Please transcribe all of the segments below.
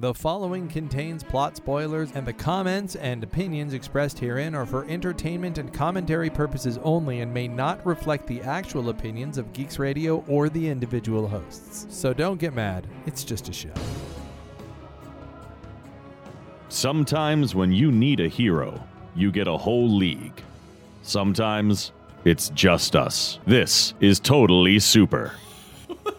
The following contains plot spoilers, and the comments and opinions expressed herein are for entertainment and commentary purposes only and may not reflect the actual opinions of Geeks Radio or the individual hosts. So don't get mad, it's just a show. Sometimes when you need a hero, you get a whole league. Sometimes it's just us. This is Totally Super,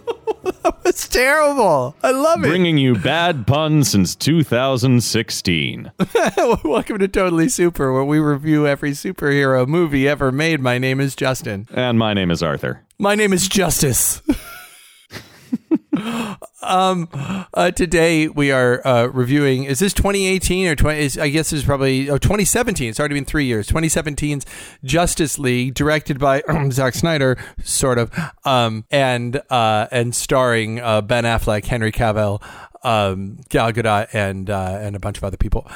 terrible. I love it. bringing you bad puns since 2016. Welcome to Totally Super, where we review every superhero movie ever made. My name is Justin. And my name is Arthur. My name is Justice. um, uh, today we are uh, reviewing. Is this 2018 or 20? Is, I guess it's probably oh, 2017. It's already been three years. 2017's Justice League, directed by Zack Snyder, sort of, um, and uh, and starring uh, Ben Affleck, Henry Cavill, um, Gal Gadot, and uh, and a bunch of other people.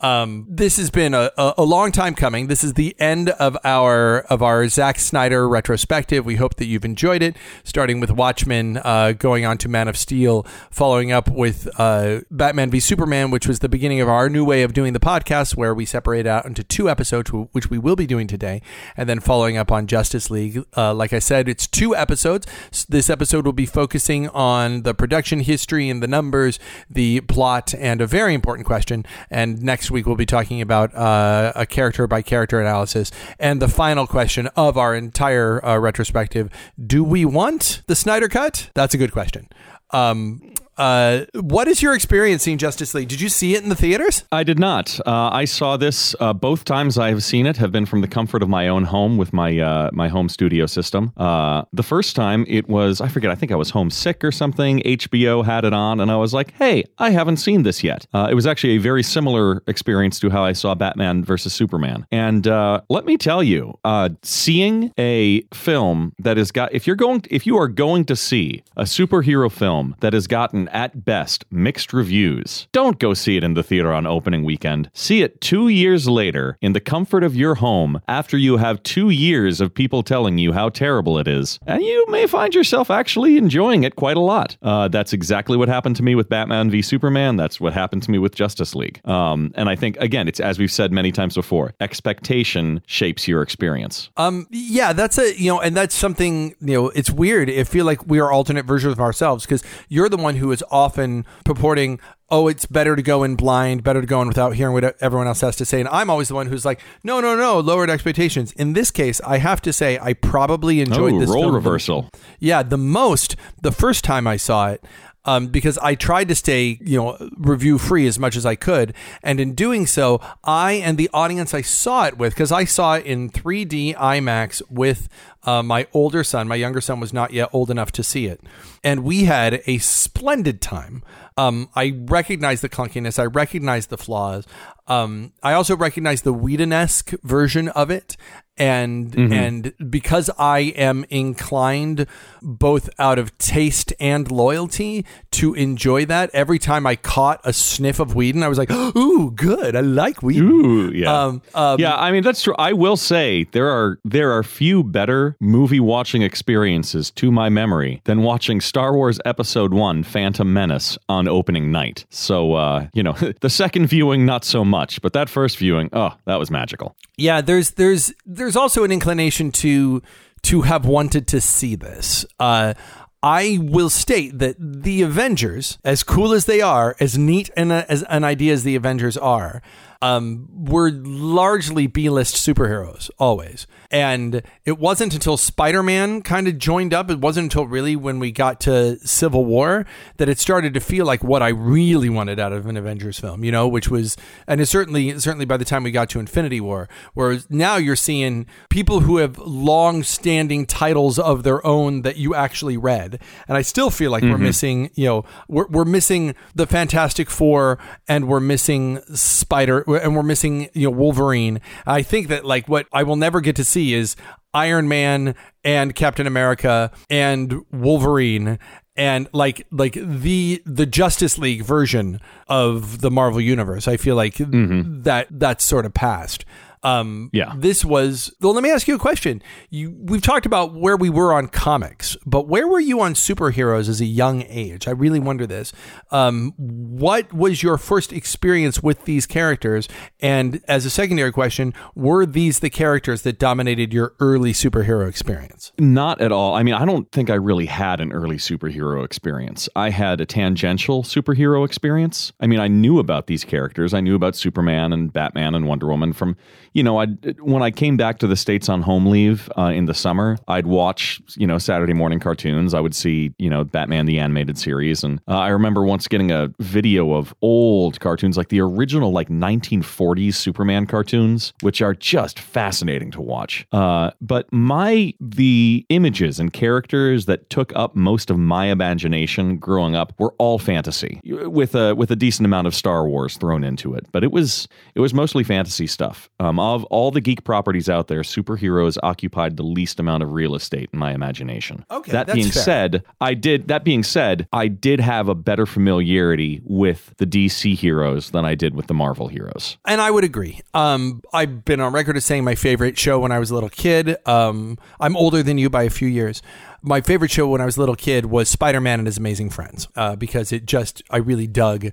Um, this has been a, a, a long time coming. This is the end of our of our Zack Snyder retrospective. We hope that you've enjoyed it, starting with Watchmen, uh, going on to Man of Steel, following up with uh, Batman v Superman, which was the beginning of our new way of doing the podcast, where we separate out into two episodes, which we will be doing today, and then following up on Justice League. Uh, like I said, it's two episodes. This episode will be focusing on the production history and the numbers, the plot, and a very important question. And next week we'll be talking about uh, a character by character analysis. And the final question of our entire uh, retrospective: Do we want the Snyder Cut? That's a good question. Um, uh, what is your experience seeing Justice League? Did you see it in the theaters? I did not. Uh, I saw this uh, both times I have seen it have been from the comfort of my own home with my uh, my home studio system. Uh, the first time it was I forget I think I was homesick or something. HBO had it on and I was like, hey, I haven't seen this yet. It was actually a very similar experience to how I saw Batman versus Superman. And let me tell you, seeing a film that has got if you're going if you are going to see a superhero film that has gotten at best mixed reviews. Don't go see it in the theater on opening weekend. See it two years later in the comfort of your home after you have two years of people telling you how terrible it is. And you may find yourself actually enjoying it quite a lot. Uh, that's exactly what happened to me with Batman v Superman. That's what happened to me with Justice League. Um, and I think, again, it's as we've said many times before expectation shapes your experience. Um, yeah, that's a, you know, and that's something, you know, it's weird. I feel like we are alternate versions of ourselves because you're the one who is often purporting, oh, it's better to go in blind, better to go in without hearing what everyone else has to say. And I'm always the one who's like, no, no, no, lowered expectations. In this case, I have to say, I probably enjoyed oh, this role film the- reversal. yeah, the most the first time I saw it. Um, because I tried to stay, you know, review free as much as I could, and in doing so, I and the audience I saw it with, because I saw it in 3D IMAX with uh, my older son. My younger son was not yet old enough to see it, and we had a splendid time. Um, I recognize the clunkiness. I recognize the flaws. Um, I also recognize the Whedon-esque version of it, and and because I am inclined both out of taste and loyalty to enjoy that. Every time I caught a sniff of Whedon, I was like, "Ooh, good! I like Whedon." Ooh, yeah. Um, um, yeah, I mean that's true. I will say there are there are few better movie watching experiences to my memory than watching Star Wars Episode One: Phantom Menace on opening night. So uh, you know, the second viewing not so much, but that first viewing, oh, that was magical. yeah there's there's there's also an inclination to to have wanted to see this. Uh I will state that the Avengers, as cool as they are, as neat and uh, as an idea as the Avengers are, um, were largely B-list superheroes always. And it wasn't until Spider-Man kind of joined up. It wasn't until really when we got to Civil War that it started to feel like what I really wanted out of an Avengers film. You know, which was, and it's certainly certainly by the time we got to Infinity War, where now you're seeing people who have long-standing titles of their own that you actually read, and I still feel like we're missing. You know, we're we're missing the Fantastic Four, and we're missing Spider, and we're missing you know Wolverine. I think that like what I will never get to see is Iron Man and Captain America and Wolverine and like like the the Justice League version of the Marvel universe. I feel like mm-hmm. that that's sort of past. Um, Yeah. This was. Well, let me ask you a question. You, we've talked about where we were on comics, but where were you on superheroes as a young age? I really wonder this. Um, what was your first experience with these characters? And as a secondary question, were these the characters that dominated your early superhero experience? Not at all. I mean, I don't think I really had an early superhero experience. I had a tangential superhero experience. I mean, I knew about these characters. I knew about Superman and Batman and Wonder Woman from, you know, I when I came back to the states on home leave uh, in the summer, I'd watch, you know, Saturday morning cartoons. I would see, you know, Batman the animated series, and uh, I remember once getting a video of old cartoons, like the original, like 1940s Superman cartoons, which are just fascinating to watch. Uh, but my the images and characters that took up most of my imagination growing up were all fantasy, with a with a decent amount of Star Wars thrown into it. But it was it was mostly fantasy stuff. Um, of all the geek properties out there, superheroes occupied the least amount of real estate in my imagination. Okay, that being fair. said, I did. That being said, I did have a better familiarity with the DC heroes than I did with the Marvel heroes. And I would agree. Um, I've been on record as saying my favorite show when I was a little kid. Um, I'm older than you by a few years. My favorite show when I was a little kid was Spider Man and His Amazing Friends uh, because it just, I really dug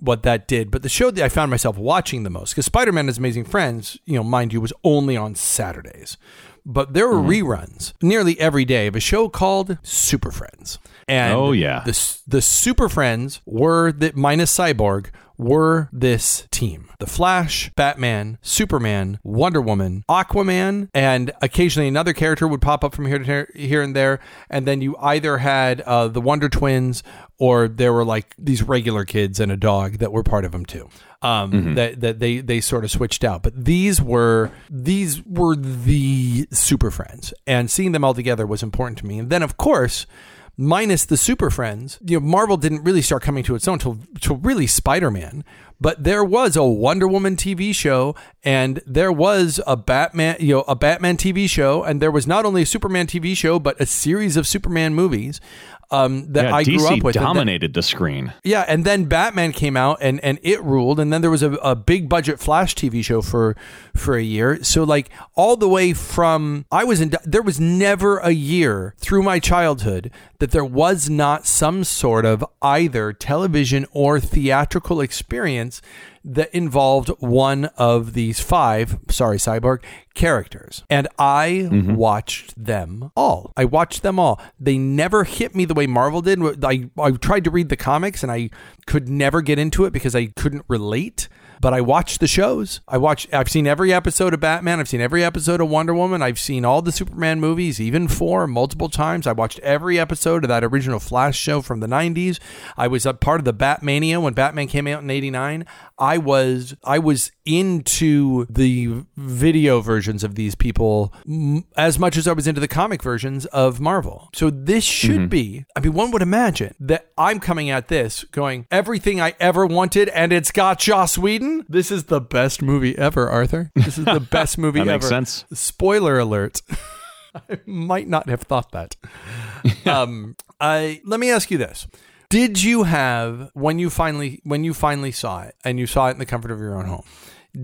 what that did. But the show that I found myself watching the most, because Spider Man and His Amazing Friends, you know, mind you, was only on Saturdays. But there were mm-hmm. reruns nearly every day of a show called Super Friends. And Oh, yeah. the the Super Friends were that minus Cyborg were this team: the Flash, Batman, Superman, Wonder Woman, Aquaman, and occasionally another character would pop up from here to here, here and there. And then you either had uh, the Wonder Twins, or there were like these regular kids and a dog that were part of them too. Um, that that they they sort of switched out, but these were these were the Super Friends, and seeing them all together was important to me. And then, of course minus the Super Friends, you know, Marvel didn't really start coming to its own until, till really Spider Man. But there was a Wonder Woman TV show, and there was a Batman, you know, a Batman TV show, and there was not only a Superman TV show, but a series of Superman movies um, that Yeah, I DC grew up with. And then- dominated the screen. yeah, and then Batman came out and, and it ruled, and then there was a, a big budget Flash TV show for for a year. So like all the way from I was in there was never a year through my childhood that there was not some sort of either television or theatrical experience that involved one of these five, sorry, Cyborg, characters. And I mm-hmm. watched them all. I watched them all. They never hit me the way Marvel did. I, I tried to read the comics and I could never get into it because I couldn't relate. But I watched the shows. I watched. I've seen every episode of Batman. I've seen every episode of Wonder Woman. I've seen all the Superman movies, even four, multiple times. I watched every episode of that original Flash show from the '90s. I was a part of the Batmania when Batman came out in '89. I was I was into the video versions of these people m- as much as I was into the comic versions of Marvel. So this should be. I mean, one would imagine that I'm coming at this going everything I ever wanted, and it's got Joss Whedon. This is the best movie ever, Arthur. This is the best movie ever. makes sense. Spoiler alert. I might not have thought that. um, I let me ask you this: Did you have when you finally when you finally saw it and you saw it in the comfort of your own home?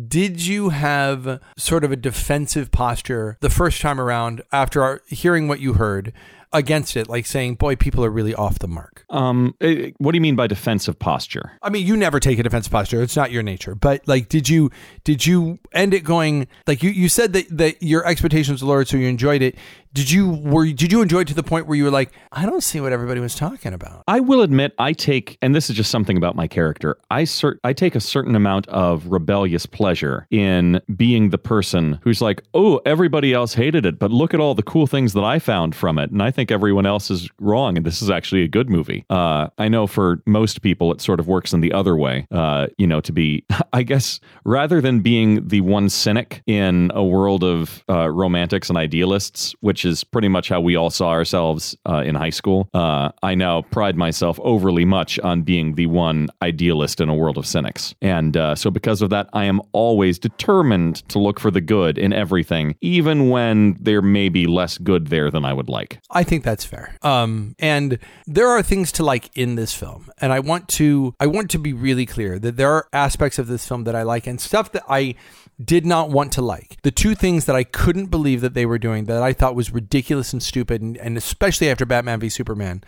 Did you have sort of a defensive posture the first time around after hearing what you heard against it, like saying, "Boy, people are really off the mark"? Um, eh, what do you mean by defensive posture? I mean, you never take a defensive posture. It's not your nature. But like, did you did you end it going like you, you said that that your expectations were lowered, so you enjoyed it. Did you were did you enjoy it to the point where you were like, I don't see what everybody was talking about? I will admit, I take, and this is just something about my character. I cert, I take a certain amount of rebellious pleasure in being the person who's like, "Oh, everybody else hated it, but look at all the cool things that I found from it, and I think everyone else is wrong, and this is actually a good movie." Uh, I know for most people, it sort of works in the other way. Uh, you know, to be, I guess, rather than being the one cynic in a world of uh, romantics and idealists, which is pretty much how we all saw ourselves uh, in high school. Uh, I now pride myself overly much on being the one idealist in a world of cynics. And uh, so, because of that, I am always determined to look for the good in everything, even when there may be less good there than I would like. I think that's fair. Um, and there are things to like in this film, and I want to I want to be really clear that there are aspects of this film that I like and stuff that I did not want to like. The two things that I couldn't believe that they were doing that I thought was ridiculous and stupid, and, and especially after Batman v Superman.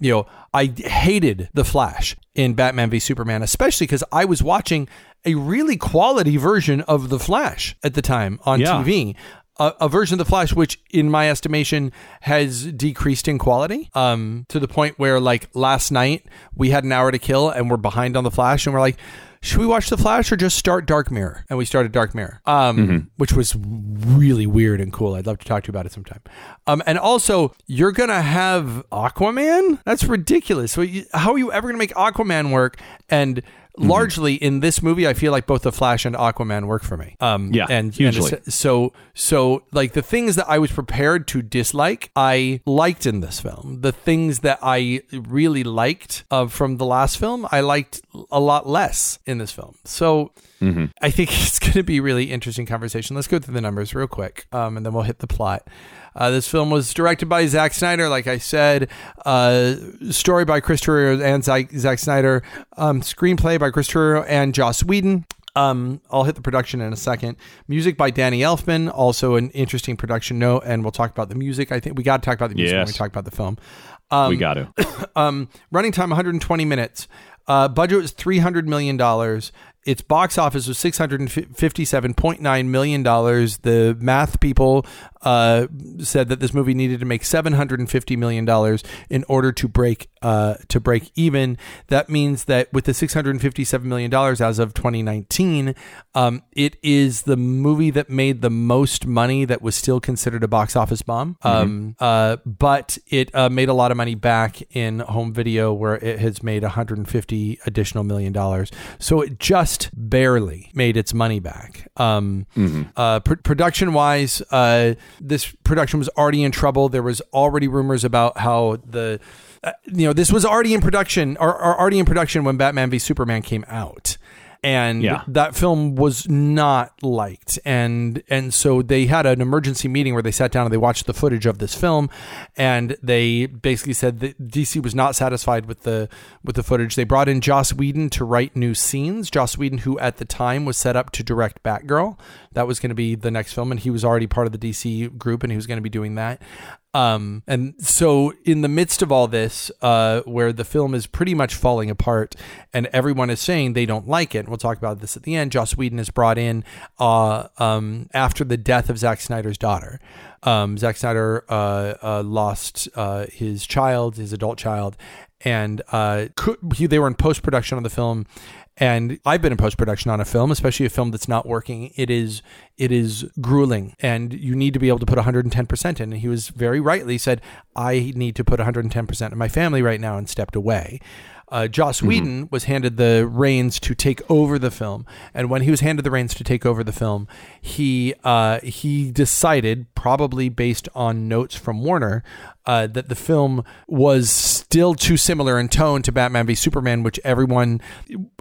You know, I hated the Flash in Batman v Superman, especially because I was watching a really quality version of the Flash at the time on Yeah. TV a, a version of the Flash, which in my estimation has decreased in quality, um, to the point where like last night we had an hour to kill and we're behind on the Flash, and we're like, should we watch the Flash or just start Dark Mirror? And we started Dark Mirror, um, which was really weird and cool. I'd love to talk to you about it sometime. Um, and also, you're gonna have Aquaman? That's ridiculous. How are you ever gonna make Aquaman work? And largely in this movie, I feel like both the Flash and Aquaman work for me. Um, Yeah, and, and hugely. it's- so so like the things that I was prepared to dislike, I liked in this film. The things that I really liked uh, from the last film, I liked a lot less in this film. So I think it's going to be a really interesting conversation. Let's go through the numbers real quick, um, and then we'll hit the plot. Uh, this film was directed by Zack Snyder, like I said. Uh, story by Chris Terrio and Zack, Zack Snyder. Um, screenplay by Chris Terrio and Joss Whedon. Um, I'll hit the production in a second. Music by Danny Elfman, also an interesting production note, and we'll talk about the music. I think we got to talk about the music when we talk about the film. we got to. Um, running time 120 minutes. Uh, budget was 300 million dollars. Its box office was 657.9 million dollars. The math people uh, said that this movie needed to make 750 million dollars in order to break uh, to break even. That means that with the 657 million dollars as of 2019, um, it is the movie that made the most money that was still considered a box office bomb. Um, uh, but it uh, made a lot of money back in home video, where it has made 150 additional million dollars. So it just barely made its money back. Um, uh, pr- production wise, uh, this production was already in trouble. There was already rumors about how the uh, you know this was already in production or, or already in production when Batman v Superman came out. And Yeah. that film was not liked. And and so they had an emergency meeting where they sat down and they watched the footage of this film. And they basically said that DC was not satisfied with the with the footage. They brought in Joss Whedon to write new scenes. Joss Whedon who at the time was set up to direct Batgirl that was going to be the next film. And he was already part of the DC group and he was going to be doing that um, and so, in the midst of all this, uh, where the film is pretty much falling apart and everyone is saying they don't like it, and we'll talk about this at the end, Joss Whedon is brought in uh, um, after the death of Zack Snyder's daughter. Um, Zack Snyder uh, uh, lost uh, his child, his adult child, and uh, could, he, they were in post production on the film. And I've been in post production on a film, especially a film that's not working. It is it is grueling, and you need to be able to put 110 percent in. And he was very rightly said, "I need to put 110 percent in my family right now," and stepped away. Uh, Joss Whedon was handed the reins to take over the film, and when he was handed the reins to take over the film, he uh, he decided, probably based on notes from Warner, uh, that the film was still too similar in tone to Batman v Superman, which everyone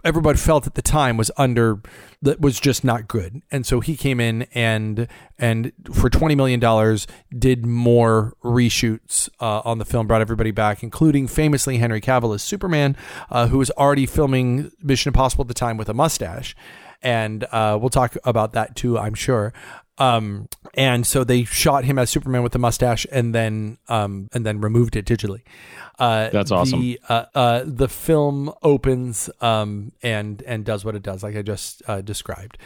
everybody felt at the time was under that was just not good. And so he came in and and for twenty million dollars did more reshoots uh, on the film, brought everybody back, including famously Henry Cavill as Superman, uh, who was already filming Mission Impossible at the time with a mustache. And uh, we'll talk about that too, I'm sure. Um, and so they shot him as Superman with the mustache, and then um, and then removed it digitally. Uh, That's awesome. The, uh, uh, the film opens um, and and does what it does, like I just uh, described.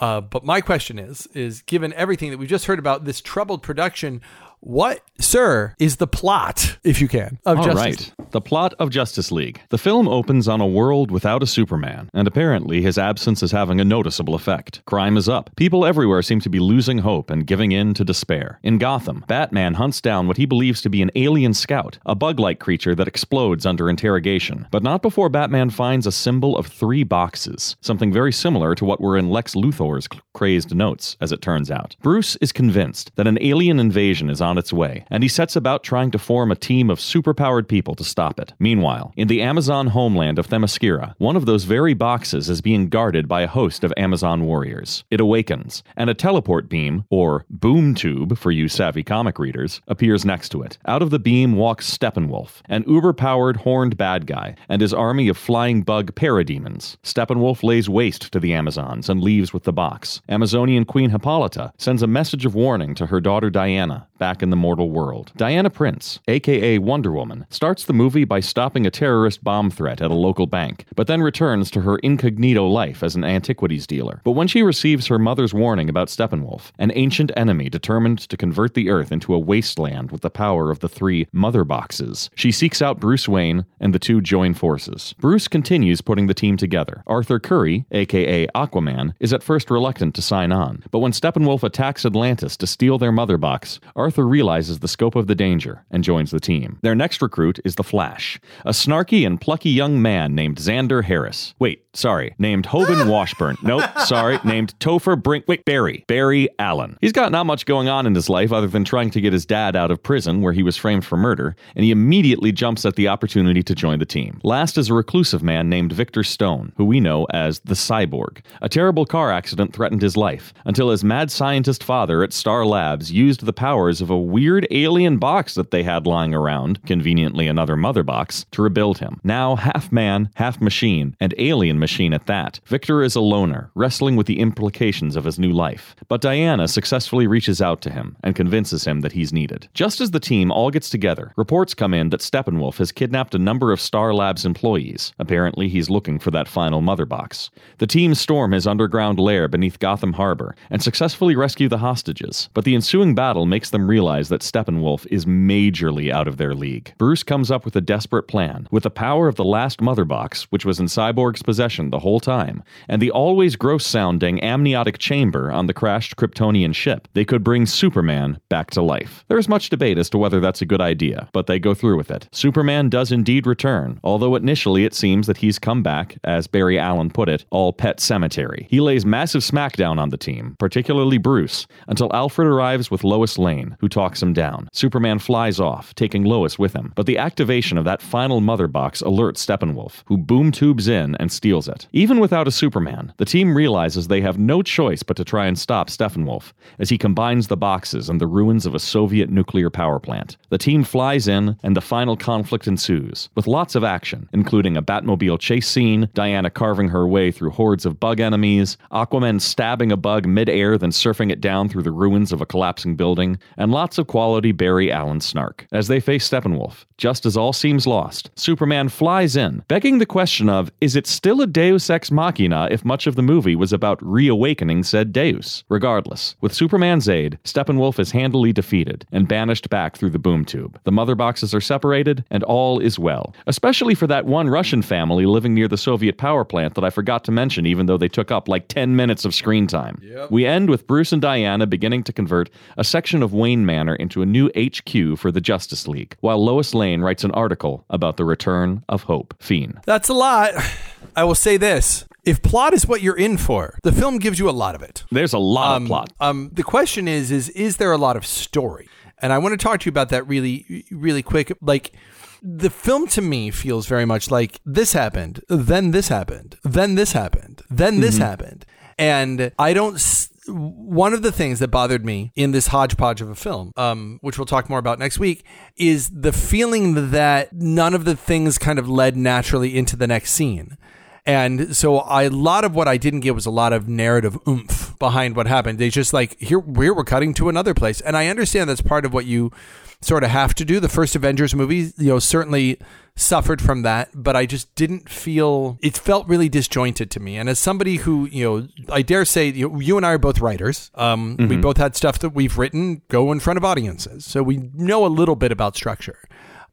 Uh, but my question is: is given everything that we've just heard about this troubled production, what, sir, is the plot, if you can, of All Justice? right. The plot of Justice League. The film opens on a world without a Superman, and apparently his absence is having a noticeable effect. Crime is up. People everywhere seem to be losing hope and giving in to despair. In Gotham, Batman hunts down what he believes to be an alien scout, a bug like creature that explodes under interrogation. But not before Batman finds a symbol of three boxes, something very similar to what were in Lex Luthor's crazed notes, as it turns out. Bruce is convinced that an alien invasion is on on its way, and he sets about trying to form a team of superpowered people to stop it. Meanwhile, in the Amazon homeland of Themyscira, one of those very boxes is being guarded by a host of Amazon warriors. It awakens, and a teleport beam, or boom tube for you savvy comic readers, appears next to it. Out of the beam walks Steppenwolf, an uber powered horned bad guy, and his army of flying bug parademons. Steppenwolf lays waste to the Amazons and leaves with the box. Amazonian Queen Hippolyta sends a message of warning to her daughter Diana, back in the mortal world. Diana Prince, aka Wonder Woman, starts the movie by stopping a terrorist bomb threat at a local bank, but then returns to her incognito life as an antiquities dealer. But when she receives her mother's warning about Steppenwolf, an ancient enemy determined to convert the Earth into a wasteland with the power of the three Mother Boxes, she seeks out Bruce Wayne and the two join forces. Bruce continues putting the team together. Arthur Curry, aka Aquaman, is at first reluctant to sign on, but when Steppenwolf attacks Atlantis to steal their Mother Box, Arthur realizes the scope of the danger and joins the team. Their next recruit is the Flash, a snarky and plucky young man named Xander Harris. Wait, sorry, named Hoban Washburn. Nope, sorry, named Topher Brink. Wait, Barry. Barry Allen. He's got not much going on in his life other than trying to get his dad out of prison where he was framed for murder, and he immediately jumps at the opportunity to join the team. Last is a reclusive man named Victor Stone, who we know as the Cyborg. A terrible car accident threatened his life until his mad scientist father at Star Labs used the powers of a weird alien box that they had lying around, conveniently another mother box, to rebuild him. Now half man, half machine, and alien machine at that, Victor is a loner, wrestling with the implications of his new life. But Diana successfully reaches out to him and convinces him that he's needed. Just as the team all gets together, reports come in that Steppenwolf has kidnapped a number of Star Labs employees. Apparently, he's looking for that final mother box. The team storm his underground lair beneath Gotham Harbor and successfully rescue the hostages, but the ensuing battle makes them realize that Steppenwolf is majorly out of their league. Bruce comes up with a desperate plan. With the power of the last mother box, which was in Cyborg's possession the whole time, and the always gross sounding amniotic chamber on the crashed Kryptonian ship, they could bring Superman back to life. There is much debate as to whether that's a good idea, but they go through with it. Superman does indeed return, although initially it seems that he's come back, as Barry Allen put it, all Pet Sematary. He lays massive smackdown on the team, particularly Bruce, until Alfred arrives with Lois Lane, who talks him down. Superman flies off, taking Lois with him, but the activation of that final mother box alerts Steppenwolf, who boom tubes in and steals it. Even without a Superman, the team realizes they have no choice but to try and stop Steppenwolf as he combines the boxes and the ruins of a Soviet nuclear power plant. The team flies in, and the final conflict ensues, with lots of action, including a Batmobile chase scene, Diana carving her way through hordes of bug enemies, Aquaman stabbing a bug mid-air then surfing it down through the ruins of a collapsing building, and lots of quality Barry Allen snark. As they face Steppenwolf, just as all seems lost, Superman flies in, begging the question of is it still a Deus ex machina if much of the movie was about reawakening said Deus? Regardless, with Superman's aid, Steppenwolf is handily defeated and banished back through the boom tube. The mother boxes are separated, and all is well, especially for that one Russian family living near the Soviet power plant that I forgot to mention, even though they took up like 10 minutes of screen time. Yep. We end with Bruce and Diana beginning to convert a section of Wayne Manor into a new HQ for the Justice League, while Lois Lane writes an article about the return of Hope. Fiend. That's a lot. I will say this. If plot is what you're in for, the film gives you a lot of it. There's a lot Um, of plot. Um, the question is, is is there a lot of story? And I want to talk to you about that really, really quick. Like, the film to me feels very much like this happened, then this happened, then this happened, then this happened, and I don't. One of the things that bothered me in this hodgepodge of a film, um, which we'll talk more about next week, is the feeling that none of the things kind of led naturally into the next scene. And so I, a lot of what I didn't get was a lot of narrative oomph behind what happened. They just like here here we're cutting to another place, and I understand that's part of what you sort of have to do. The first Avengers movie, you know, certainly suffered from that, but I just didn't feel it felt really disjointed to me. And as somebody who you know, I dare say you, you and I are both writers. Um, We both had stuff that we've written go in front of audiences, so we know a little bit about structure.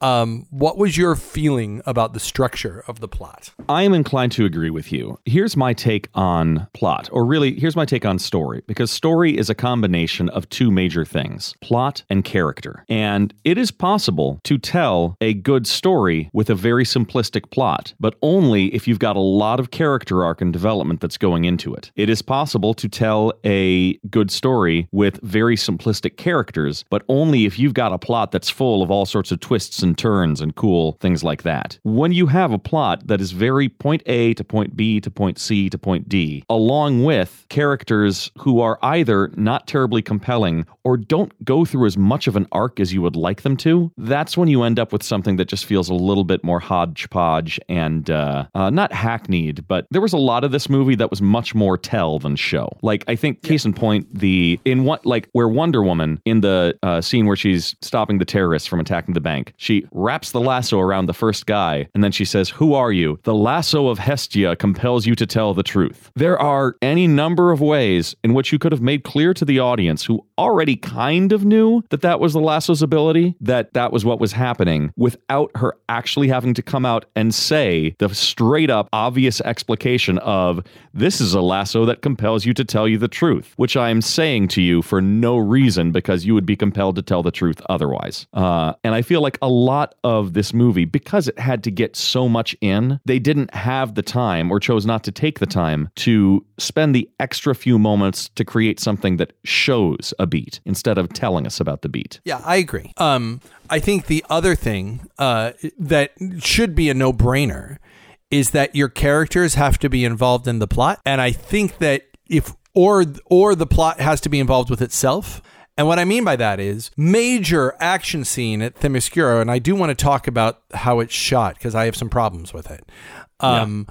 Um, what was your feeling about the structure of the plot? I am inclined to agree with you. Here's my take on plot, or really, here's my take on story, because story is a combination of two major things plot and character. And it is possible to tell a good story with a very simplistic plot, but only if you've got a lot of character arc and development that's going into it. It is possible to tell a good story with very simplistic characters, but only if you've got a plot that's full of all sorts of twists and turns and cool things like that. When you have a plot that is very point A to point B to point C to point D, along with characters who are either not terribly compelling or don't go through as much of an arc as you would like them to, that's when you end up with something that just feels a little bit more hodgepodge and uh, uh, not hackneyed, but there was a lot of this movie that was much more tell than show. Like, I think, case in point, the in what, like, where Wonder Woman in the uh, scene where she's stopping the terrorists from attacking the bank, she wraps the lasso around the first guy and then she says, Who are you? The lasso of Hestia compels you to tell the truth. There are any number of ways in which you could have made clear to the audience who already kind of knew that that was the lasso's ability, that that was what was happening, without her actually having to come out and say the straight up obvious explication of this is a lasso that compels you to tell you the truth, which I am saying to you for no reason because you would be compelled to tell the truth otherwise. Uh, and I feel like a lot of this movie, because it had to get so much in, they didn't have the time or chose not to take the time to spend the extra few moments to create something that shows a beat instead of telling us about the beat. Yeah, I agree. Um, I think the other thing uh, that should be a no brainer is that your characters have to be involved in the plot, and I think that if or or the plot has to be involved with itself. And what I mean by that is major action scene at Themyscira, and I do want to talk about how it's shot because I have some problems with it. Um,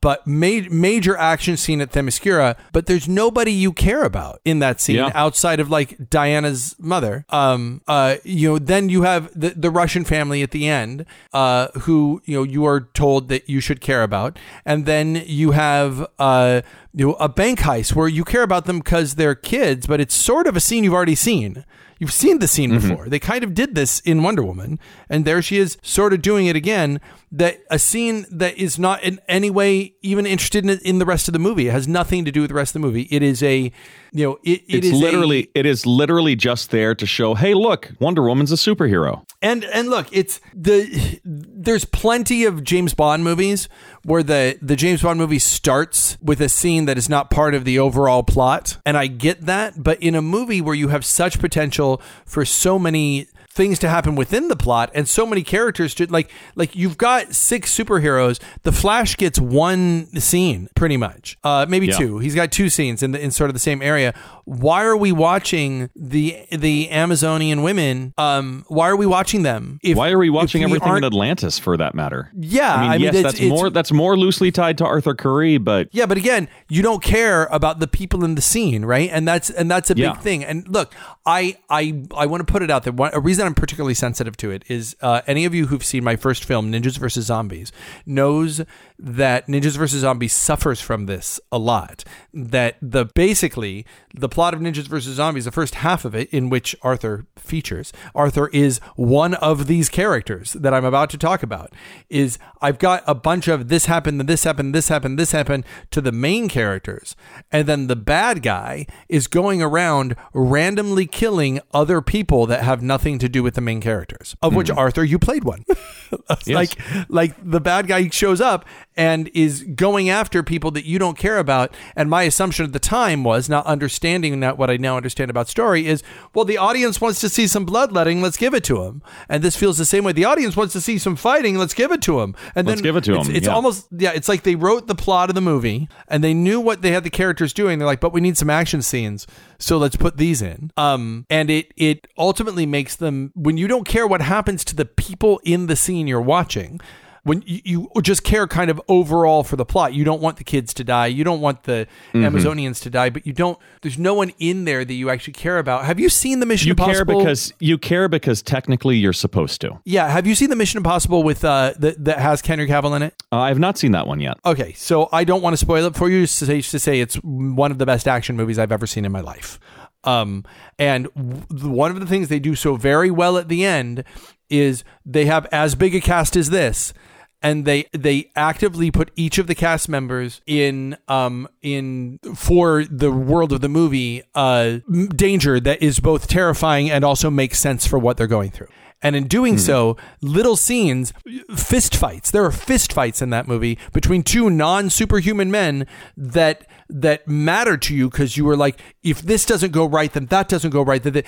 but ma- major action scene at Themyscira, but there's nobody you care about in that scene Yeah. outside of like Diana's mother. Um, uh, you know, then you have the, the Russian family at the end, uh, who you know you are told that you should care about, and then you have uh, you know, a bank heist where you care about them because they're kids, but it's sort of a scene you've already seen. You've seen the scene before. They kind of did this in Wonder Woman, and there she is, sort of doing it again. That a scene that is not in any way even interested in, in the rest of the movie. It has nothing to do with the rest of the movie. It is a, you know, it, it It's is a- literally it is literally just there to show, hey, look, Wonder Woman's a superhero. And and look, it's the there's plenty of James Bond movies where the the James Bond movie starts with a scene that is not part of the overall plot, and I get that, but in a movie where you have such potential for so many things to happen within the plot and so many characters to like like you've got six superheroes. The flash gets one scene pretty much. Uh maybe Yeah. two. He's got two scenes in the in sort of the same area why are we watching the the amazonian women um why are we watching them if, Why are we watching everything in Atlantis for that matter? Yeah, I mean, I mean, yes, it's- that's it's- more that's more loosely tied to Arthur Curry, but Yeah, but again, you don't care about the people in the scene, right? And that's and that's a big thing. And look, I I I want to put it out there. One, a reason I'm particularly sensitive to it is uh, any of you who've seen my first film, Ninjas vs Zombies, knows that Ninjas vs Zombies suffers from this a lot. That the basically the plot of Ninjas vs Zombies, the first half of it, in which Arthur features, Arthur is one of these characters that I'm about to talk about. Is I've got a bunch of this happened, this happened, this happened, this happened to the main characters, and then the bad guy is going around randomly killing other people that have nothing to do with the main characters. Of which hmm. Arthur, you played one. like like the bad guy shows up and is going after people that you don't care about. And my assumption at the time was not understanding that what I now understand about story is well, the audience wants to see some bloodletting, let's give it to them. And this feels the same way. The audience wants to see some fighting, let's give it to them. And Let's then give it to them. It's yeah. almost yeah, it's like they wrote the plot of the movie and they knew what they had the characters doing. They're like, but we need some action scenes, so let's put these in. Um, and it it ultimately makes them when you don't care what happens to the people in the scene you're watching. When you, you just care kind of overall for the plot, you don't want the kids to die, you don't want the Mm-hmm. Amazonians to die, but you don't. There's no one in there that you actually care about. Have you seen the Mission you care Impossible? because you care because technically you're supposed to. yeah, have you seen the Mission Impossible with uh that that has Henry Cavill in it? Uh, I have not seen that one yet. Okay, so I don't want to spoil it for you. Just to say, to say it's one of the best action movies I've ever seen in my life. Um, and w- one of the things they do so very well at the end is they have as big a cast as this, and they they actively put each of the cast members in um in for the world of the movie uh danger that is both terrifying and also makes sense for what they're going through. And in doing so, little scenes, fist fights. There are fist fights in that movie between two non-superhuman men that that matter to you because you were like, if this doesn't go right, then that doesn't go right. That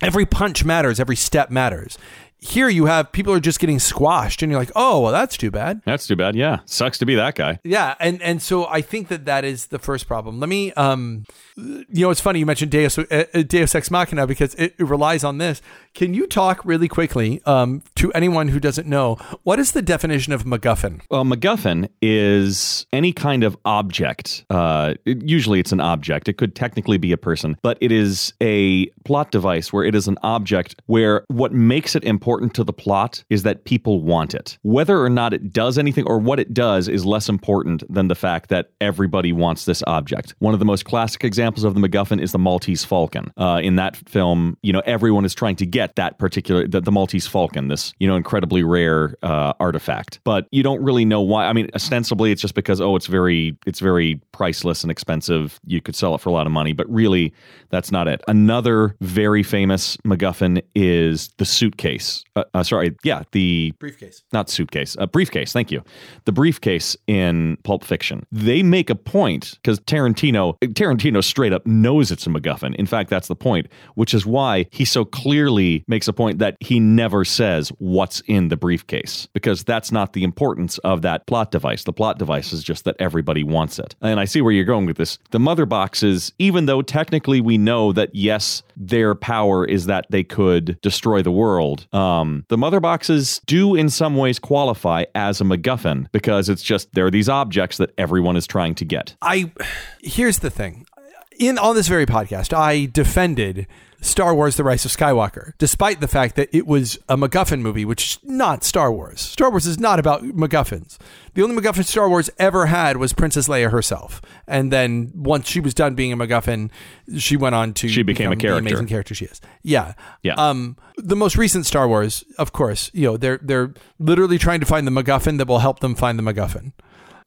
every punch matters, every step matters. Here you have people are just getting squashed, and you're like, oh, well, that's too bad. That's too bad. Yeah, sucks to be that guy. Yeah, and and so I think that that is the first problem. Let me, um, you know, it's funny you mentioned Deus, uh, uh, Deus Ex Machina because it, it relies on this. Can you talk really quickly um, to anyone who doesn't know what is the definition of MacGuffin? Well, MacGuffin is any kind of object. Uh, it- usually, it's an object. It could technically be a person, but it is a plot device where it is an object where what makes it important to the plot is that people want it. Whether or not it does anything or what it does is less important than the fact that everybody wants this object. One of the most classic examples of the MacGuffin is the Maltese Falcon. Uh, in that film, you know, everyone is trying to get that particular the, the Maltese Falcon, this you know incredibly rare uh, artifact, but you don't really know why. I mean, ostensibly, it's just because oh, it's very it's very priceless and expensive. You could sell it for a lot of money, but really, that's not it. Another very famous MacGuffin is the suitcase. Uh, uh, sorry, yeah, the Briefcase. not suitcase, a briefcase. Thank you. The briefcase in Pulp Fiction. They make a point because Tarantino, Tarantino straight up knows it's a MacGuffin. In fact, that's the point, which is why he so clearly makes a point that he never says what's in the briefcase because that's not the importance of that plot device. The plot device is just that everybody wants it. And I see where you're going with this. The mother boxes, even though technically we know that yes, their power is that they could destroy the world. Um, Um, the mother boxes do in some ways qualify as a MacGuffin because it's just there are these objects that everyone is trying to get. I here's the thing. In on this very podcast, I defended Star Wars: The Rise of Skywalker, despite the fact that it was a MacGuffin movie, which is not Star Wars. Star Wars is not about MacGuffins. The only MacGuffin Star Wars ever had was Princess Leia herself, and then once she was done being a MacGuffin, she went on to She became a character. amazing character she is. Yeah, Yeah. Um, the most recent Star Wars, of course, you know they're they're literally trying to find the MacGuffin that will help them find the MacGuffin.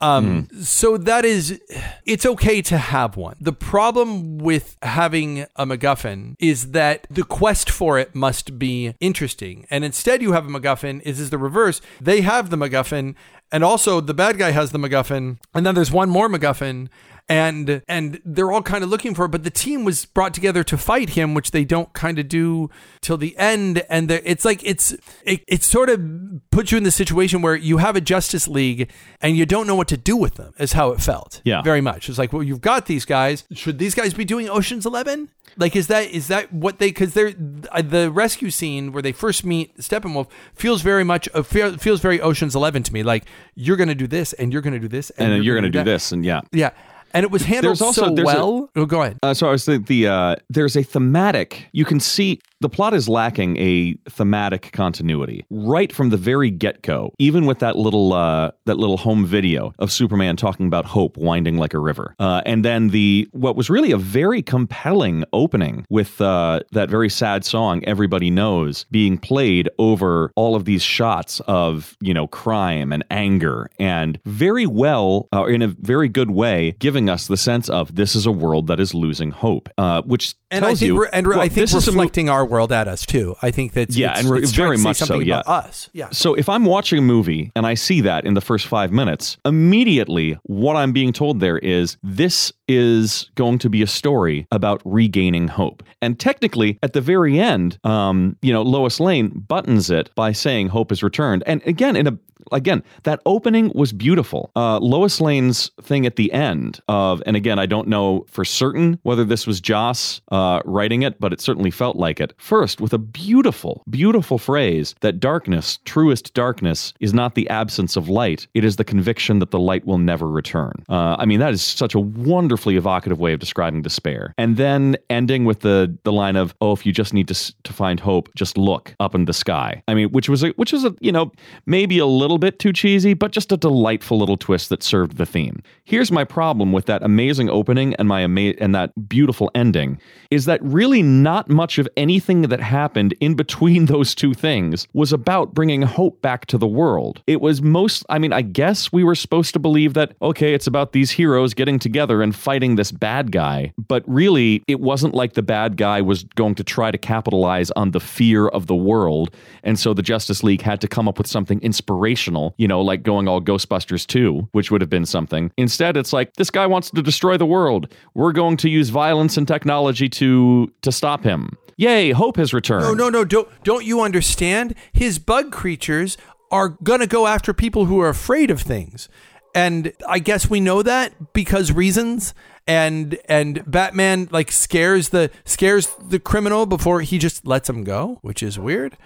Um, So that is, it's okay to have one. The problem with having a MacGuffin is that the quest for it must be interesting. And instead, you have a MacGuffin, is, is the reverse. They have the MacGuffin, and also the bad guy has the MacGuffin, and then there's one more MacGuffin. And and they're all kind of looking for it, but the team was brought together to fight him, which they don't kind of do till the end. And it's like it's it, it sort of puts you in the situation where you have a Justice League and you don't know what to do with them. Is how it felt. Yeah. very much. It's like, well, you've got these guys. Should these guys be doing Ocean's Eleven? Like, is that is that what they? Because they're uh, the rescue scene where they first meet Steppenwolf feels very much uh, feels very Ocean's Eleven to me. Like you're going to do this and you're going to do this And then you're going to gonna do that. this, and yeah. Yeah. And it was handled There's also- so there's a- well. oh, go ahead. Uh, so I was thinking the uh, there's a thematic. You can see the plot is lacking a thematic continuity right from the very get go. Even with that little uh, that little home video of Superman talking about hope winding like a river, uh, and then the what was really a very compelling opening with uh, that very sad song "Everybody Knows" being played over all of these shots of you know crime and anger and very well uh, in a very good way giving us the sense of this is a world that is losing hope, uh, which And I tells think, you and well, I think this is mo- reflecting our world at us too. I think that's Yeah, it's, and it's very much so, something yeah. about us. Yeah. So if I'm watching a movie and I see that in the first five minutes, immediately what I'm being told there is this is going to be a story about regaining hope. And technically, at the very end, um, you know, Lois Lane buttons it by saying hope is returned. And again, in a again, that opening was beautiful. Uh, Lois Lane's thing at the end of, and again, I don't know for certain whether this was Joss uh, writing it, but it certainly felt like it. First, with a beautiful, beautiful phrase that darkness, truest darkness, is not the absence of light; it is the conviction that the light will never return. Uh, I mean, that is such a wonderfully evocative way of describing despair. And then ending with the the line of, "Oh, if you just need to to find hope, just look up in the sky." I mean, which was a which was a you know maybe a little little bit too cheesy, but just a delightful little twist that served the theme. Here's my problem with that amazing opening and my ama- and that beautiful ending is that really not much of anything that happened in between those two things was about bringing hope back to the world. It was most I mean, I guess we were supposed to believe that okay, it's about these heroes getting together and fighting this bad guy, but really it wasn't like the bad guy was going to try to capitalize on the fear of the world. And so the Justice League had to come up with something inspirational, you know, like going all Ghostbusters 2, which would have been something. Instead, it's like this guy wants to destroy the world. We're going to use violence and technology to to stop him. Yay, hope has returned. No, no, no. Don't don't you understand? His bug creatures are gonna go after people who are afraid of things. And I guess we know that because reasons and and Batman like scares the scares the criminal before he just lets him go, which is weird.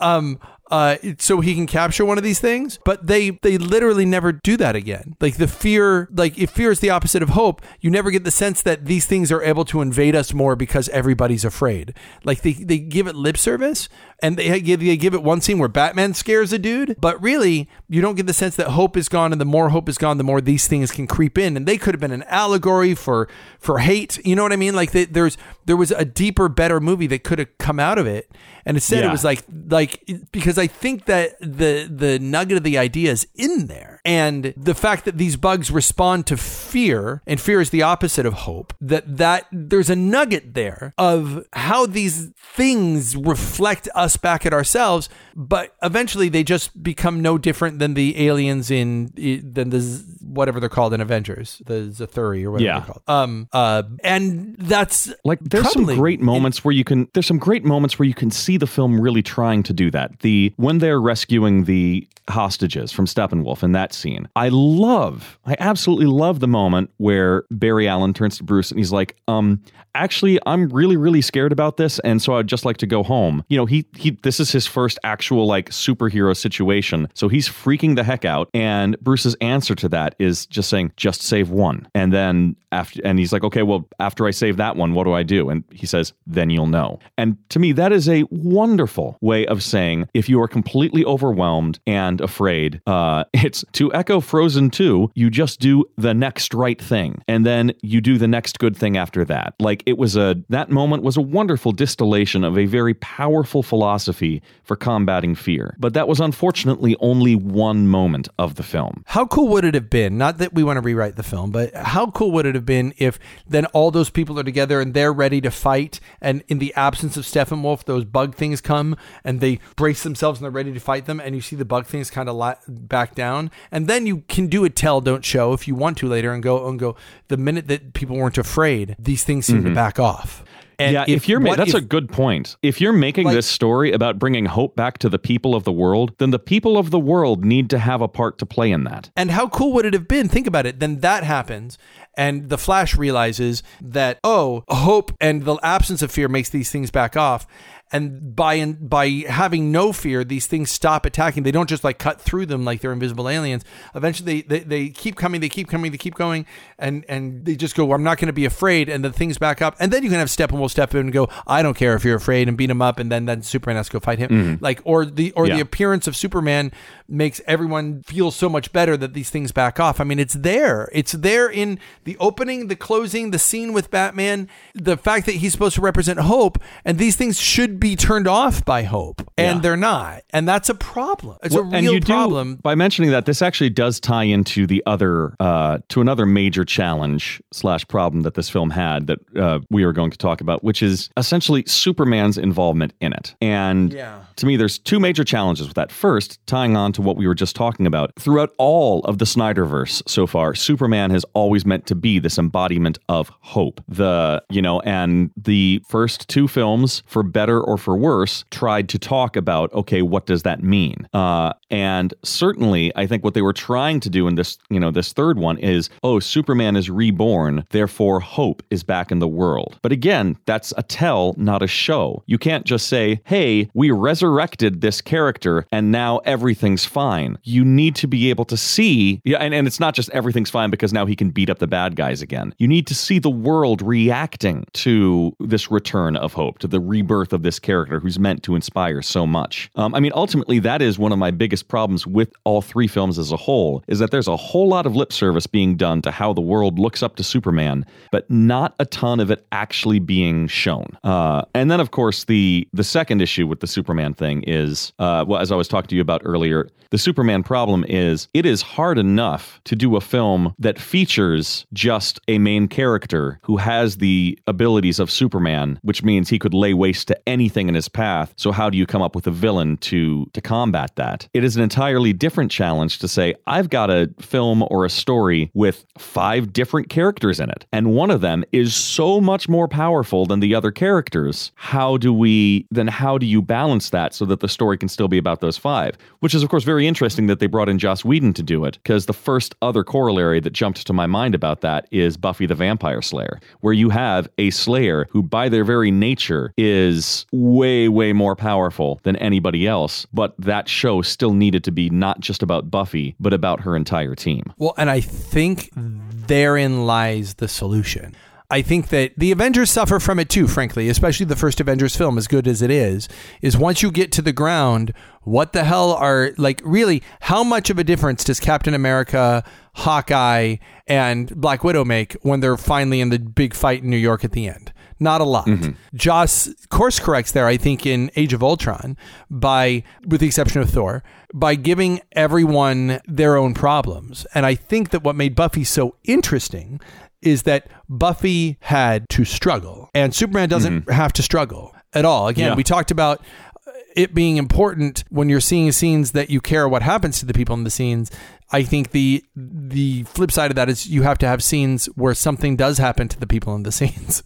Um uh, so he can capture one of these things. But they they literally never do that again. Like the fear, like if fear is the opposite of hope, you never get the sense that these things are able to invade us more because everybody's afraid. Like they they give it lip service and they give they give it one scene where Batman scares a dude, but really you don't get the sense that hope is gone, and the more hope is gone, the more these things can creep in, and they could have been an allegory for for hate. You know what I mean? Like they, there's there was a deeper, better movie that could have come out of it, and instead Yeah. it was like like because I think that the the nugget of the idea is in there, and the fact that these bugs respond to fear, and fear is the opposite of hope. That that there's a nugget there of how these things reflect us back at ourselves, but eventually they just become no different than the aliens in than the whatever they're called in Avengers, the Zathuri or whatever Yeah. they're called. Um, uh, and that's Like there's some great moments where you can there's some great moments where you can see the film really trying to do that. The when they're rescuing the hostages from Steppenwolf in that scene. I love, I absolutely love the moment where Barry Allen turns to Bruce and he's like, um, actually I'm really, really scared about this, and so I'd just like to go home. You know, he he this is his first actual like superhero situation. So he's freaking the heck out. And Bruce's answer to that is just saying, just save one. And then after and he's like, okay, well, after I save that one, what do I do? And he says, then you'll know. And to me, that is a wonderful way of saying if you are completely overwhelmed and afraid, uh, it's to echo Frozen 2, you just do the next right thing. And then you do the next good thing after that. Like it was a that moment was a wonderful distillation of a very powerful philosophy for combating fear. But that was unfortunately only one moment of the film. How cool would it have been? Not that we want to rewrite the film, but how cool would it have been if then all those people are together and they're ready to fight, and in the absence of Steppenwolf, those bug things come and they brace themselves and they're ready to fight them, and you see the bug things kind of back down, and then you can do a tell, don't show if you want to later, and go and go. The minute that people weren't afraid, these things seem to Mm. back off. And yeah, if, you're ma- what that's if- a good point. If you're making Like- this story about bringing hope back to the people of the world, then the people of the world need to have a part to play in that. And how cool would it have been? Think about it. Then that happens, and the Flash realizes that oh, hope and the absence of fear makes these things back off. And by by having no fear, these things stop attacking. They don't just like cut through them like they're invisible aliens. Eventually, they, they, they keep coming, they keep coming, they keep going, and and they just go. I'm not going to be afraid, and the things back up. And then you can have Steppenwolf step in and go. I don't care if you're afraid, and beat him up, and then then Superman has to go fight him. Mm-hmm. Like or the or Yeah. the appearance of Superman makes everyone feel so much better that these things back off. I mean, it's there. It's there in the opening, the closing, the scene with Batman, the fact that he's supposed to represent hope, and these things should be turned off by hope, and Yeah. they're not. And that's a problem. It's Well, a and real you do- problem. by mentioning that, this actually does tie into the other, uh, to another major challenge slash problem that this film had that uh, we are going to talk about, which is essentially Superman's involvement in it. And Yeah. To me, there's two major challenges with that. First, tying on to what we were just talking about, throughout all of the Snyderverse so far, Superman has always meant to be this embodiment of hope. The, you know, and the first two films, for better or for worse, tried to talk about, okay, what does that mean? Uh, and certainly, I think what they were trying to do in this, you know, this third one is, oh, Superman is reborn, therefore hope is back in the world. But again, that's a tell, not a show. You can't just say, hey, we resurrected this character and now everything's fine. You need to be able to see, yeah, and, and it's not just everything's fine because now he can beat up the bad guys again. You need to see the world reacting to this return of hope, to the rebirth of this this character who's meant to inspire so much. Um, I mean, ultimately, that is one of my biggest problems with all three films as a whole, is that there's a whole lot of lip service being done to how the world looks up to Superman, but not a ton of it actually being shown. Uh, and then, of course, the the second issue with the Superman thing is, uh, well, as I was talking to you about earlier, the Superman problem is it is hard enough to do a film that features just a main character who has the abilities of Superman, which means he could lay waste to anything in his path. So how do you come up with a villain to to combat that? It is an entirely different challenge to say I've got a film or a story with five different characters in it, and one of them is so much more powerful than the other characters. How do we then how do you balance that so that the story can still be about those five? Which is of course very interesting that they brought in Joss Whedon to do it because the first other corollary that jumped to my mind about that is Buffy the Vampire Slayer, where you have a slayer who by their very nature is way way more powerful than anybody else, but that show still needed to be not just about Buffy, but about her entire team. Well, and I think therein lies the solution. I think that the Avengers suffer from it too, frankly, especially the first Avengers film, as good as it is, is once you get to the ground, what the hell are, like, really, how much of a difference does Captain America, Hawkeye, and Black Widow make when they're finally in the big fight in New York at the end? Not a lot. Mm-hmm. Joss course corrects there, I think, in Age of Ultron by, with the exception of Thor, by giving everyone their own problems. And I think that what made Buffy so interesting is that Buffy had to struggle, and Superman doesn't mm-hmm. have to struggle at all. Again, Yeah. we talked about uh, it being important when you're seeing scenes that you care what happens to the people in the scenes. I think the the flip side of that is you have to have scenes where something does happen to the people in the scenes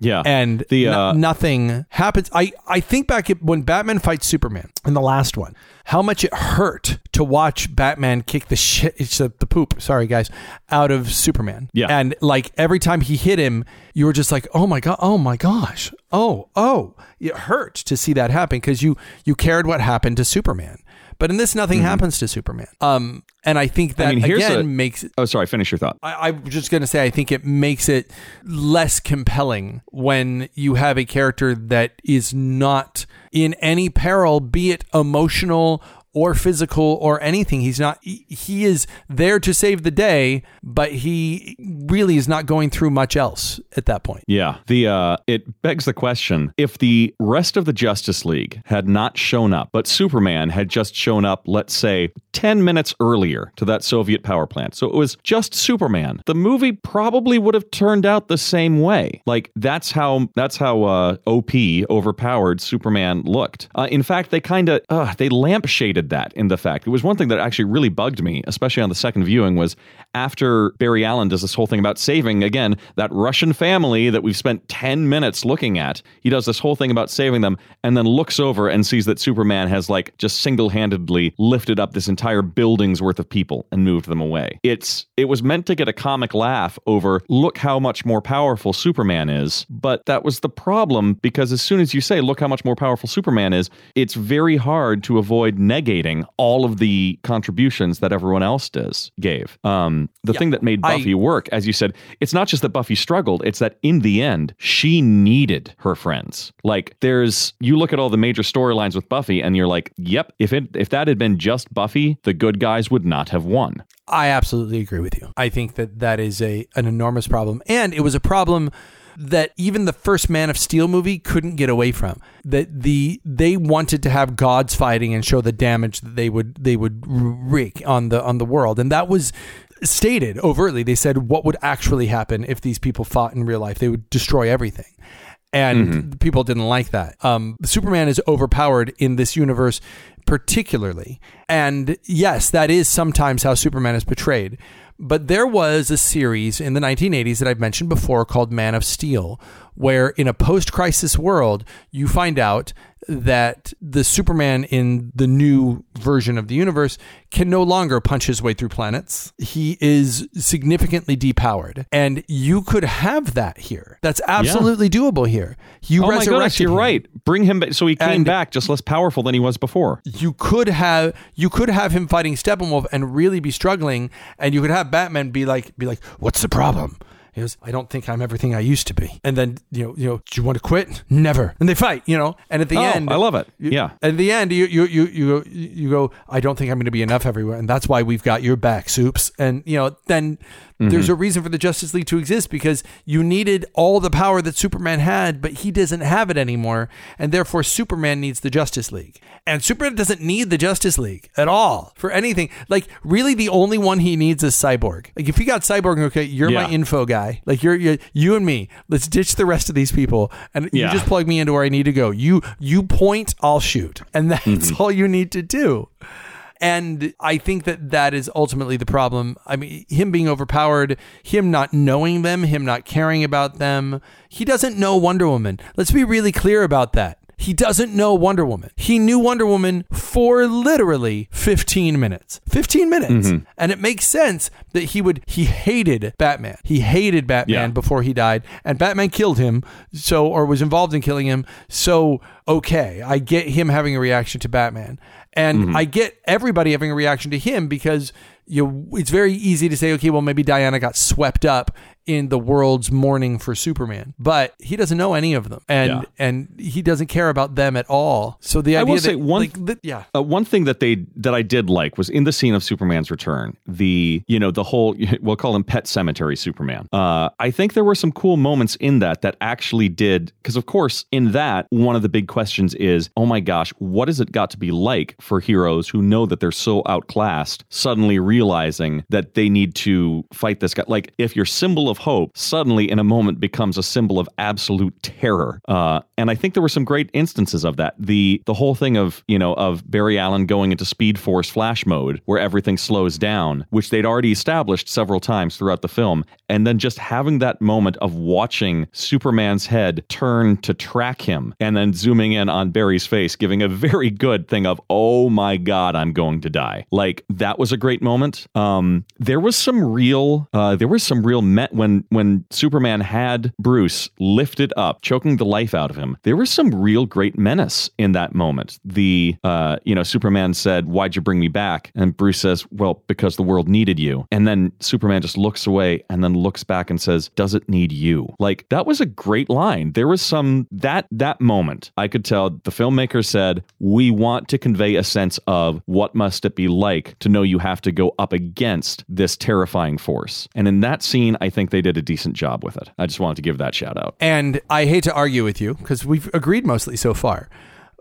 Yeah. and the uh, nothing happens. I, I think back when Batman fights Superman in the last one, how much it hurt to watch Batman kick the shit, it's the, the poop, sorry guys, out of Superman. Yeah. And like every time he hit him, you were just like, oh my God, oh my gosh, oh, oh. It hurt to see that happen because you, you cared what happened to Superman. But in this, nothing happens to Superman. Um, and I think that Mm-hmm. mean, again a- makes oh, sorry. Finish your thought. I, I'm just going to say, I think it makes it less compelling when you have a character that is not in any peril, be it emotional or physical or anything. He's not, he, is there to save the day, but he really is not going through much else at that point. Yeah. The uh it begs the question, if the rest of the Justice League had not shown up, but Superman had just shown up, let's say 10 minutes earlier to that Soviet power plant. So it was just Superman. The movie probably would have turned out the same way. Like that's how that's how uh OP overpowered Superman looked. Uh, in fact, they kind of uh, they lampshaded that in the fact. It was one thing that actually really bugged me, especially on the second viewing was after Barry Allen does this whole thing about saving again that Russian family that we've spent 10 minutes looking at. He does this whole thing about saving them and then looks over and sees that Superman has like just single-handedly lifted up this entire building's worth of people and moved them away. It's it was meant to get a comic laugh over look how much more powerful Superman is, but that was the problem because as soon as you say look how much more powerful Superman is, it's very hard to avoid negating all of the contributions that everyone else does gave. Um, the thing that made I- Buffy work, as you said, it's not just that Buffy struggled, it's that in the end, she needed her friends. Like there's you look at all the major storylines with Buffy and you're like, yep, if it if that had been just Buffy, the good guys would not have won. I absolutely agree with you. I think that that is a an enormous problem, and it was a problem that even the first Man of Steel movie couldn't get away from. That the they wanted to have gods fighting and show the damage that they would they would wreak on the on the world, and that was stated overtly. They said what would actually happen if these people fought in real life. They would destroy everything and people didn't like that. Um, Superman is overpowered in this universe, particularly, and yes, that is sometimes how Superman is portrayed. But there was a series in the 1980s that I've mentioned before called Man of Steel, where in a post-crisis world, you find out that the Superman in the new version of the universe can no longer punch his way through planets. He is significantly depowered, and you could have that here. That's absolutely doable here. You Oh my gosh, you're him. right. Bring him back so he came And- back just less powerful than he was before. You could have you could have him fighting Steppenwolf and really be struggling, and you could have Batman be like be like, "What's the problem?" He goes, I don't think I'm everything I used to be. And then, you know, you know, do you want to quit? Never. And they fight, you know. And at the Oh, end, I love it. you- Yeah. At the end, you you you you go, you go. I don't think I'm going to be enough everywhere, and that's why we've got your back, soups. And you know, then Mm-hmm. there's a reason for the Justice League to exist because you needed all the power that Superman had, but he doesn't have it anymore, and therefore Superman needs the Justice League. And Superman doesn't need the Justice League at all for anything. Like really, the only one he needs is Cyborg. Like if he got Cyborg, okay, you're my info guy. Like you're, you're you and me. Let's ditch the rest of these people, and you just plug me into where I need to go. You you point, I'll shoot, and that's Mm-hmm. all you need to do. And I think that that is ultimately the problem. I mean, him being overpowered, him not knowing them, him not caring about them. He doesn't know Wonder Woman. Let's be really clear about that. He doesn't know Wonder Woman. He knew Wonder Woman for literally 15 minutes. 15 minutes. Mm-hmm. And it makes sense that he would he hated Batman. He hated Batman Yeah. before he died and Batman killed him so or was involved in killing him. So okay, I get him having a reaction to Batman. And mm-hmm. I get everybody having a reaction to him because you it's very easy to say okay, well maybe Diana got swept up in the world's mourning for Superman. But he doesn't know any of them. And Yeah. and he doesn't care about them at all. So the I idea will that say one- like, that- yeah. Uh, one thing that they that I did like was in the scene of Superman's return, the you know the whole we'll call him Pet Sematary Superman. Uh, I think there were some cool moments in that that actually did because of course in that one of the big questions is oh my gosh what has it got to be like for heroes who know that they're so outclassed suddenly realizing that they need to fight this guy. Like if your symbol of hope suddenly in a moment becomes a symbol of absolute terror uh, and I think there were some great instances of that. The the whole thing of you know of Barry Allen going into Speed Force Flash mode where everything slows down which they'd already established several times throughout the film and then just having that moment of watching Superman's head turn to track him and then zooming in on Barry's face giving a very good thing of oh my god I'm going to die. Like that was a great moment. Um there was some real uh there was some real met when when Superman had Bruce lifted up choking the life out of him there was some real great menace in that moment. The uh you know Superman said why'd you bring me back? And Bruce says well because the world needed you. And then Superman just looks away and then looks back and says does it need you? Like that was a great line. There was some that that moment I could tell the filmmaker said we want to convey a sense of what must it be like to know you have to go up against this terrifying force. And in that scene I think they did a decent job with it. I just wanted to give that shout out And I hate to argue with you because we've agreed mostly so far.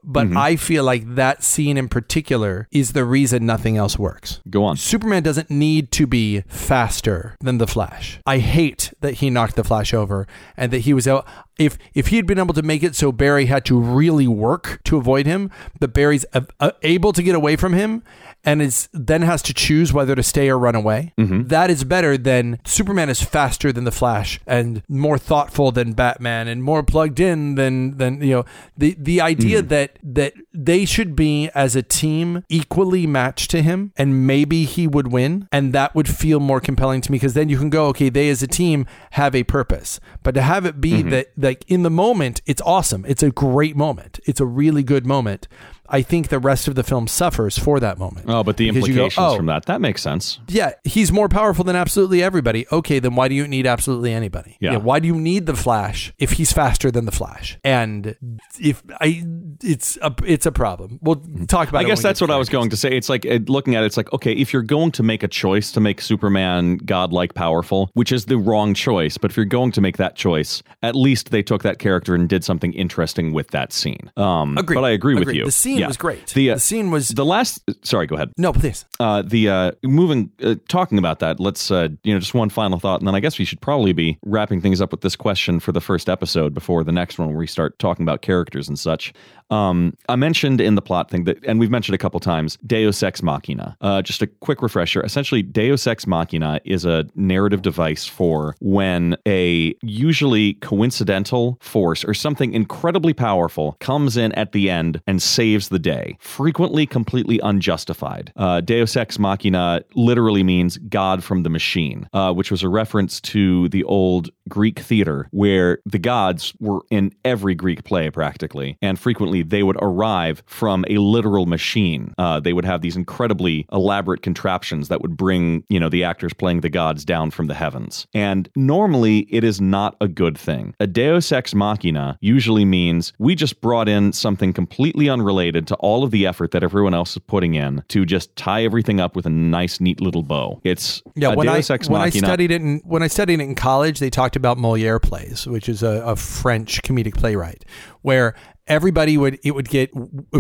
But mm-hmm. I feel like that scene in particular is the reason nothing else works. go on Superman doesn't need to be faster than the Flash. I hate that he knocked the Flash over and that he was out. If if he had been able to make it so Barry had to really work to avoid him, but Barry's uh, uh, able to get away from him and is then has to choose whether to stay or run away. that is better than Superman is faster than the Flash and more thoughtful than Batman and more plugged in than than you know the the idea that that they should be as a team equally matched to him and maybe he would win and that would feel more compelling to me because then you can go okay they as a team have a purpose. But to have it be that like in the moment it's awesome. It's a great moment. It's a really good moment I think the rest of the film suffers for that moment. oh but the Because you go, implications "Oh, from that that makes sense yeah, he's more powerful than absolutely everybody. Okay, then why do you need absolutely anybody? Yeah. why do you need the Flash if he's faster than the Flash? And if I, it's a it's a problem. We'll talk about. It. I guess that's what I was going to say. It's like looking at it, it's like, okay, if you're going to make a choice to make Superman godlike powerful, which is the wrong choice, but if you're going to make that choice, at least they took that character and did something interesting with that scene. Um, Agreed. But I agree with you. The scene Yeah. was great. The, uh, The scene was the last. Sorry, go ahead. no, please. Uh, the uh, moving, uh, talking about that. Let's, uh, you know, just one final thought, and then I guess we should probably be wrapping things up with this question for the first episode before the next one, where we start talking about characters and such. Um, I mentioned in the plot thing that, and we've mentioned a couple times, Deus Ex Machina. Uh, just a quick refresher. Essentially, Deus Ex Machina is a narrative device for when a usually coincidental force or something incredibly powerful comes in at the end and saves the day, frequently completely unjustified. Uh, Deus Ex Machina literally means God from the machine, uh, which was a reference to the old Greek theater where the gods were in every Greek play practically and frequently they would arrive from a literal machine. Uh, they would have these incredibly elaborate contraptions that would bring, you know, the actors playing the gods down from the heavens. And normally it is not a good thing. A deus ex machina usually means we just brought in something completely unrelated to all of the effort that everyone else is putting in to just tie everything up with a nice, neat little bow. It's Yeah, a when I deus ex when I studied it in when I studied it in college, they talked about Moliere plays, which is a, a French comedic playwright, where everybody would it would get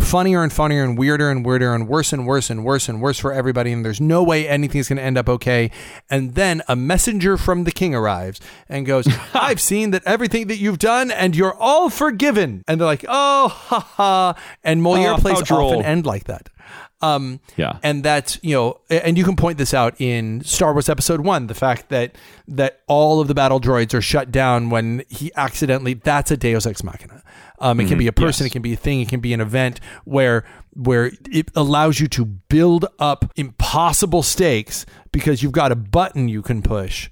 funnier and funnier and weirder and weirder and worse and worse and worse and worse for everybody, and there's no way anything's going to end up okay. And then a messenger from the king arrives and goes, "I've seen that everything that you've done, and you're all forgiven." And they're like, "Oh, ha ha!" And Moliere Oh, plays often end like that. Um, Yeah. and that's you know, and you can point this out in Star Wars Episode One, the fact that that all of the battle droids are shut down when he accidentally. That's a Deus Ex Machina. Um, it can be a person, yes. it can be a thing, it can be an event where where it allows you to build up impossible stakes because you've got a button you can push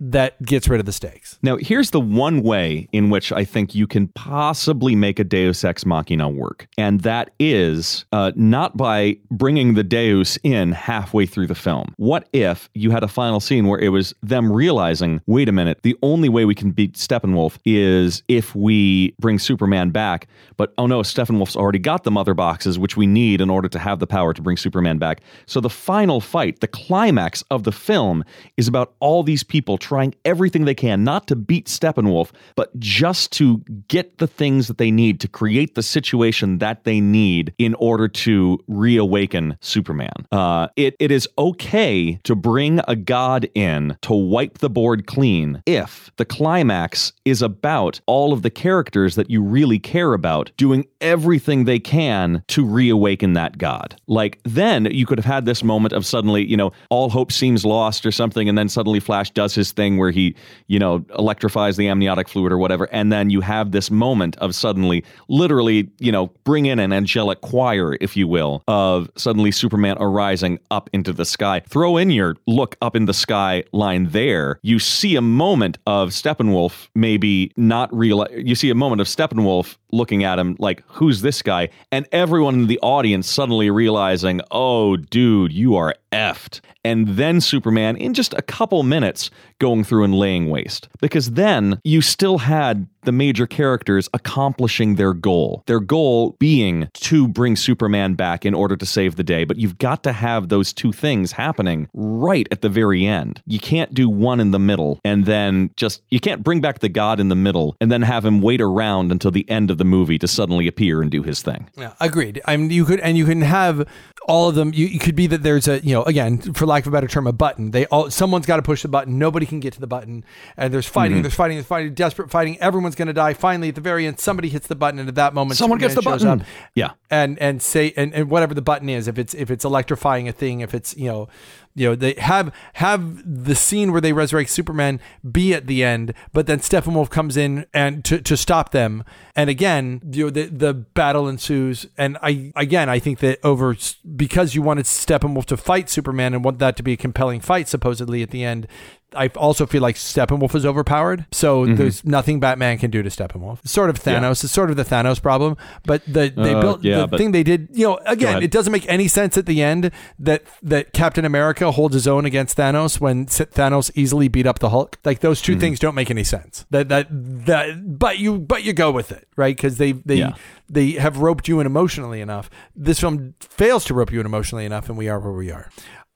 that gets rid of the stakes. Now, here's the one way in which I think you can possibly make a Deus Ex Machina work, and that is uh, not by bringing the Deus in halfway through the film. What if you had a final scene where it was them realizing, wait a minute, the only way we can beat Steppenwolf is if we bring Superman back, but oh no, Steppenwolf's already got the mother boxes, which we need in order to have the power to bring Superman back. So the final fight, the climax of the film, is about all these people trying everything they can, not to beat Steppenwolf, but just to get the things that they need to create the situation that they need in order to reawaken Superman. Uh, it, it is okay to bring a god in to wipe the board clean if the climax is about all of the characters that you really care about doing everything they can to reawaken that god. Like then you could have had this moment of suddenly, you know, all hope seems lost or something, and then suddenly Flash does his thing where he, you know, electrifies the amniotic fluid or whatever, and then you have this moment of suddenly, literally, you know, bring in an angelic choir, if you will, of suddenly Superman arising up into the sky. Throw in your look up in the sky line there. You see a moment of Steppenwolf maybe not real. You see a moment of Steppenwolf looking at him like, who's this guy? And everyone in the audience suddenly realizing, oh, dude, you are effed. And then Superman, in just a couple minutes, going through and laying waste. Because then you still had the major characters accomplishing their goal. Their goal being to bring Superman back in order to save the day. But you've got to have those two things happening right at the very end. You can't do one in the middle and then just, you can't bring back the god in the middle and then have him wait around until the end of the movie to suddenly appear and do his thing. Yeah, agreed. I mean, you could, and you can have all of them. You, you could be that there's a, you know, again, for lack of a better term, a button. They all, someone's got to push the button. Nobody can get to the button, and there's fighting, Mm-hmm. there's fighting, there's fighting, desperate fighting. Everyone's going to die. Finally, at the very end, somebody hits the button, and at that moment, Someone gets the button. up Yeah. and and say and, and whatever the button is if it's if it's electrifying a thing if it's you know you know they have have the scene where they resurrect superman be at the end but then steppenwolf comes in and to, to stop them. And again you know the, the battle ensues. And i again i think that over because you wanted steppenwolf to fight superman and want that to be a compelling fight supposedly at the end I also feel like Steppenwolf is overpowered, so Mm-hmm. there's nothing Batman can do to Steppenwolf. It's sort of Thanos. It's sort of the Thanos problem, but the they Uh, built yeah, the thing they did. You know, again, it doesn't make any sense at the end that that Captain America holds his own against Thanos when Thanos easily beat up the Hulk. Like those Mm-hmm. 2 things don't make any sense. That that that, but you but you go with it, right? Because they they Yeah. they have roped you in emotionally enough. This film fails to rope you in emotionally enough, and we are where we are.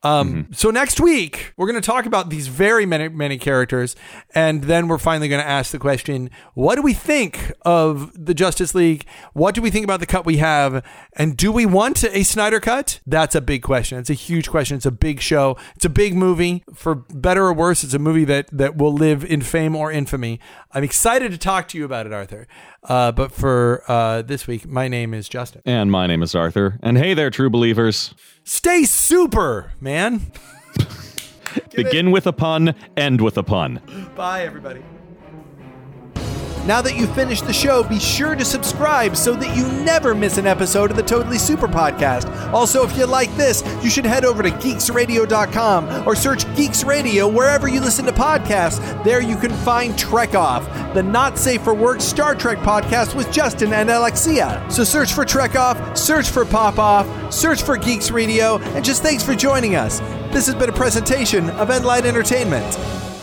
Um, So next week we're going to talk about these very many many characters, and then we're finally going to ask the question: What do we think of the Justice League? What do we think about the cut we have? And do we want a Snyder cut? That's a big question. It's a huge question. It's a big show. It's a big movie. For better or worse, it's a movie that that will live in fame or infamy. I'm excited to talk to you about it, Arthur. Uh, but for uh, this week, my name is Justin. And my name is Arthur. And hey there, true believers. Stay super, man. Begin with a pun, end with a pun. Bye, everybody. Now that you've finished the show, be sure to subscribe so that you never miss an episode of the Totally Super Podcast. Also, if you like this, you should head over to geeksradio.com or search Geeks Radio wherever you listen to podcasts. There you can find Trek Off, the not safe for work Star Trek podcast with Justin and Alexia. So search for Trek Off, search for Pop Off, search for Geeks Radio, and just thanks for joining us. This has been a presentation of Endlight Entertainment.